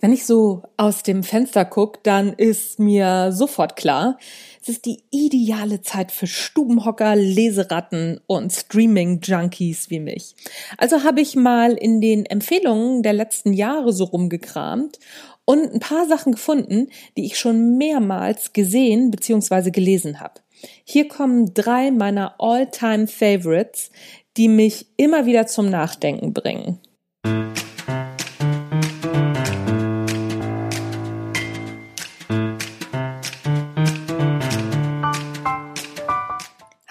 Wenn ich so aus dem Fenster gucke, dann ist mir sofort klar, es ist die ideale Zeit für Stubenhocker, Leseratten und Streaming-Junkies wie mich. Also habe ich mal in den Empfehlungen der letzten Jahre so rumgekramt und ein paar Sachen gefunden, die ich schon mehrmals gesehen bzw. gelesen habe. Hier kommen drei meiner All-Time Favorites, die mich immer wieder zum Nachdenken bringen.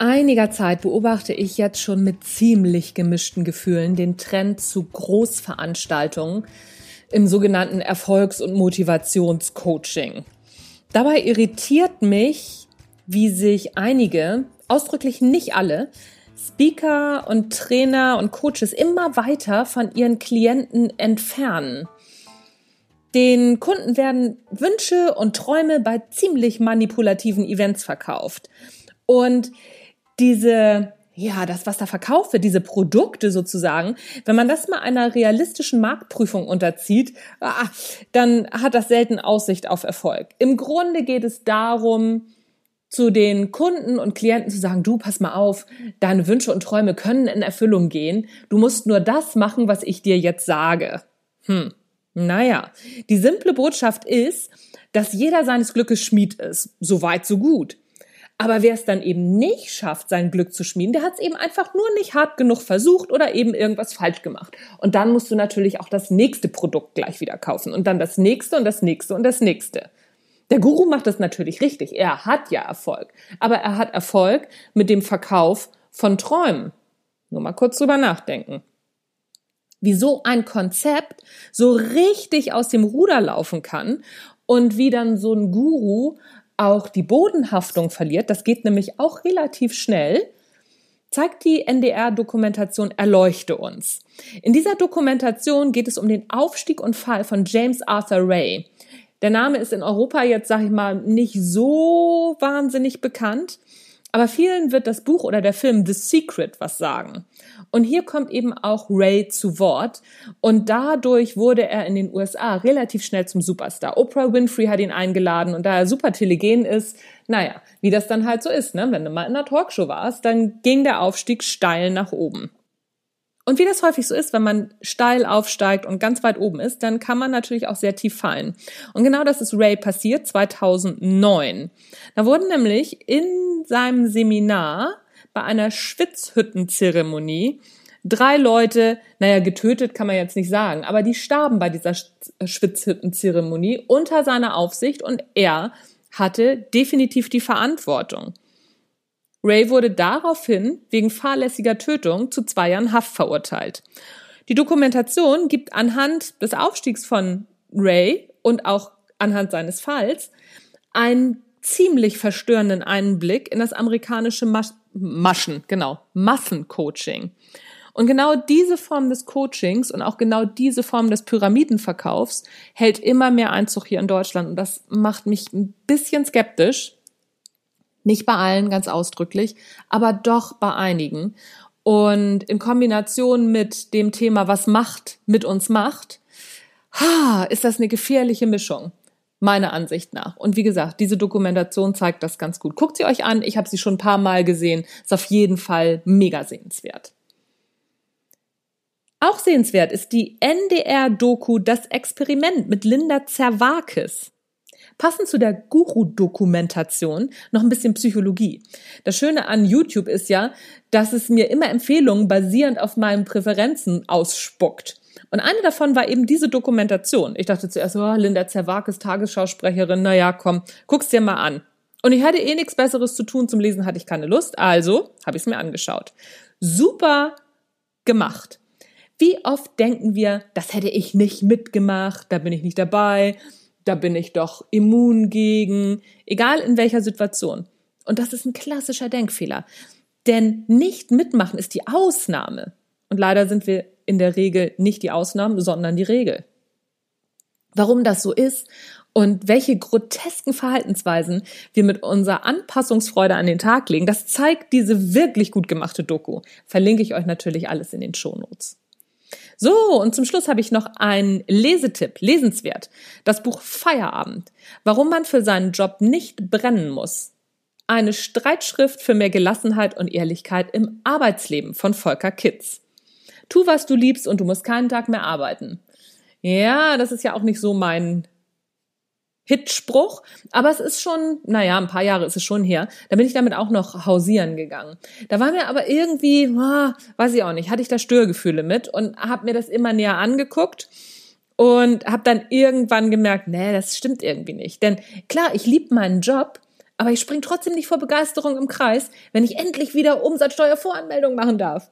Einiger Zeit beobachte ich jetzt schon mit ziemlich gemischten Gefühlen den Trend zu Großveranstaltungen im sogenannten Erfolgs- und Motivationscoaching. Dabei irritiert mich, wie sich einige, ausdrücklich nicht alle, Speaker und Trainer und Coaches immer weiter von ihren Klienten entfernen. Den Kunden werden Wünsche und Träume bei ziemlich manipulativen Events verkauft. Und diese, ja, das, was da verkauft wird, diese Produkte sozusagen, wenn man das mal einer realistischen Marktprüfung unterzieht, ah, dann hat das selten Aussicht auf Erfolg. Im Grunde geht es darum, zu den Kunden und Klienten zu sagen, du, pass mal auf, deine Wünsche und Träume können in Erfüllung gehen. Du musst nur das machen, was ich dir jetzt sage. Hm. Naja, die simple Botschaft ist, dass jeder seines Glückes Schmied ist. So weit, so gut. Aber wer es dann eben nicht schafft, sein Glück zu schmieden, der hat es eben einfach nur nicht hart genug versucht oder eben irgendwas falsch gemacht. Und dann musst du natürlich auch das nächste Produkt gleich wieder kaufen und dann das nächste und das nächste und das nächste. Der Guru macht das natürlich richtig. Er hat ja Erfolg. Aber er hat Erfolg mit dem Verkauf von Träumen. Nur mal kurz drüber nachdenken. Wie so ein Konzept so richtig aus dem Ruder laufen kann und wie dann so ein Guru auch die Bodenhaftung verliert, das geht nämlich auch relativ schnell, zeigt die NDR-Dokumentation Erleuchte uns. In dieser Dokumentation geht es um den Aufstieg und Fall von James Arthur Ray. Der Name ist in Europa jetzt, sag ich mal, nicht so wahnsinnig bekannt. Aber vielen wird das Buch oder der Film The Secret was sagen. Und hier kommt eben auch Ray zu Wort. Und dadurch wurde er in den USA relativ schnell zum Superstar. Oprah Winfrey hat ihn eingeladen und da er super telegen ist, naja, wie das dann halt so ist, ne? Wenn du mal in einer Talkshow warst, dann ging der Aufstieg steil nach oben. Und wie das häufig so ist, wenn man steil aufsteigt und ganz weit oben ist, dann kann man natürlich auch sehr tief fallen. Und genau das ist Ray passiert 2009. Da wurden nämlich in seinem Seminar bei einer Schwitzhüttenzeremonie drei Leute, naja, getötet kann man jetzt nicht sagen, aber die starben bei dieser Schwitzhüttenzeremonie unter seiner Aufsicht und er hatte definitiv die Verantwortung. Ray wurde daraufhin wegen fahrlässiger Tötung zu zwei Jahren Haft verurteilt. Die Dokumentation gibt anhand des Aufstiegs von Ray und auch anhand seines Falls einen ziemlich verstörenden Einblick in das amerikanische Mas Maschen, genau, Massencoaching. Und genau diese Form des Coachings und auch genau diese Form des Pyramidenverkaufs hält immer mehr Einzug hier in Deutschland. Und das macht mich ein bisschen skeptisch, nicht bei allen ganz ausdrücklich, aber doch bei einigen. Und in Kombination mit dem Thema, was Macht mit uns macht, ist das eine gefährliche Mischung, meiner Ansicht nach. Und wie gesagt, diese Dokumentation zeigt das ganz gut. Guckt sie euch an, ich habe sie schon ein paar Mal gesehen, ist auf jeden Fall mega sehenswert. Auch sehenswert ist die NDR-Doku Das Experiment mit Linda Zerwakis. Passend zu der Guru-Dokumentation noch ein bisschen Psychologie. Das Schöne an YouTube ist ja, dass es mir immer Empfehlungen basierend auf meinen Präferenzen ausspuckt. Und eine davon war eben diese Dokumentation. Ich dachte zuerst, oh, Linda Zerwakis, Tagesschausprecherin, na ja, komm, guck's dir mal an. Und ich hatte eh nichts Besseres zu tun, zum Lesen hatte ich keine Lust, also habe ich es mir angeschaut. Super gemacht. Wie oft denken wir, das hätte ich nicht mitgemacht, da bin ich nicht dabei, da bin ich doch immun gegen, egal in welcher Situation. Und das ist ein klassischer Denkfehler. Denn nicht mitmachen ist die Ausnahme. Und leider sind wir in der Regel nicht die Ausnahme, sondern die Regel. Warum das so ist und welche grotesken Verhaltensweisen wir mit unserer Anpassungsfreude an den Tag legen, das zeigt diese wirklich gut gemachte Doku. Verlinke ich euch natürlich alles in den Shownotes. So, und zum Schluss habe ich noch einen Lesetipp, lesenswert. Das Buch Feierabend. Warum man für seinen Job nicht brennen muss. Eine Streitschrift für mehr Gelassenheit und Ehrlichkeit im Arbeitsleben von Volker Kitz. Tu, was du liebst und du musst keinen Tag mehr arbeiten. Ja, das ist ja auch nicht so mein Hitspruch, aber es ist schon, naja, ein paar Jahre ist es schon her. Da bin ich damit auch noch hausieren gegangen. Da war mir aber irgendwie, ah, weiß ich auch nicht, hatte ich da Störgefühle mit und habe mir das immer näher angeguckt und habe dann irgendwann gemerkt, nee, das stimmt irgendwie nicht. Denn klar, ich liebe meinen Job, aber ich spring trotzdem nicht vor Begeisterung im Kreis, wenn ich endlich wieder Umsatzsteuervoranmeldung machen darf.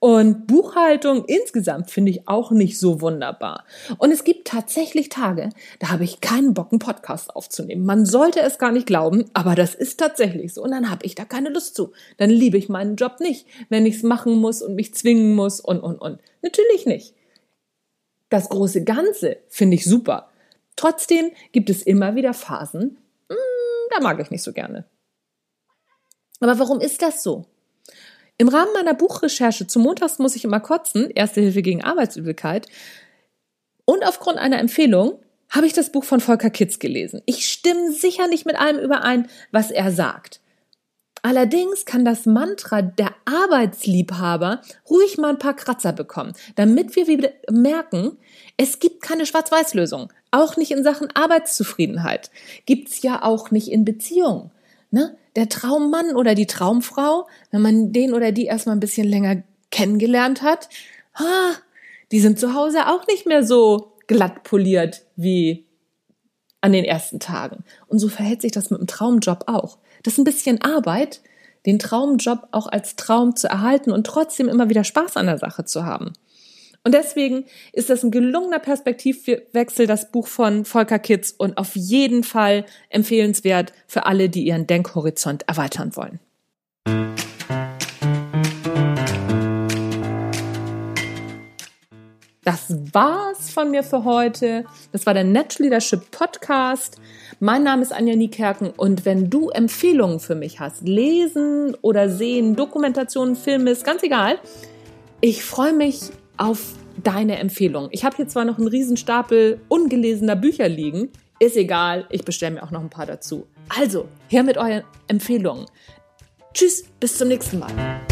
Und Buchhaltung insgesamt finde ich auch nicht so wunderbar. Und es gibt tatsächlich Tage, da habe ich keinen Bock, einen Podcast aufzunehmen. Man sollte es gar nicht glauben, aber das ist tatsächlich so. Und dann habe ich da keine Lust zu. Dann liebe ich meinen Job nicht, wenn ich es machen muss und mich zwingen muss und, und, und. Natürlich nicht. Das große Ganze finde ich super. Trotzdem gibt es immer wieder Phasen, da mag ich nicht so gerne. Aber warum ist das so? Im Rahmen meiner Buchrecherche zum Montags muss ich immer kotzen, Erste Hilfe gegen Arbeitsübelkeit, und aufgrund einer Empfehlung habe ich das Buch von Volker Kitz gelesen. Ich stimme sicher nicht mit allem überein, was er sagt. Allerdings kann das Mantra der Arbeitsliebhaber ruhig mal ein paar Kratzer bekommen, damit wir wieder merken, es gibt keine Schwarz-Weiß-Lösung. Auch nicht in Sachen Arbeitszufriedenheit. Gibt's ja auch nicht in Beziehungen. Ne? Der Traummann oder die Traumfrau, wenn man den oder die erstmal ein bisschen länger kennengelernt hat, ah, die sind zu Hause auch nicht mehr so glatt poliert wie an den ersten Tagen. Und so verhält sich das mit dem Traumjob auch. Das ist ein bisschen Arbeit, den Traumjob auch als Traum zu erhalten und trotzdem immer wieder Spaß an der Sache zu haben. Und deswegen ist das ein gelungener Perspektivwechsel, das Buch von Volker Kitz und auf jeden Fall empfehlenswert für alle, die ihren Denkhorizont erweitern wollen. Das war's von mir für heute. Das war der Natural Leadership Podcast. Mein Name ist Anja Niekerken und wenn du Empfehlungen für mich hast, lesen oder sehen, Dokumentationen, Filme, ist ganz egal. Ich freue mich auf deine Empfehlungen. Ich habe hier zwar noch einen Riesenstapel ungelesener Bücher liegen, ist egal, ich bestelle mir auch noch ein paar dazu. Also, her mit euren Empfehlungen. Tschüss, bis zum nächsten Mal.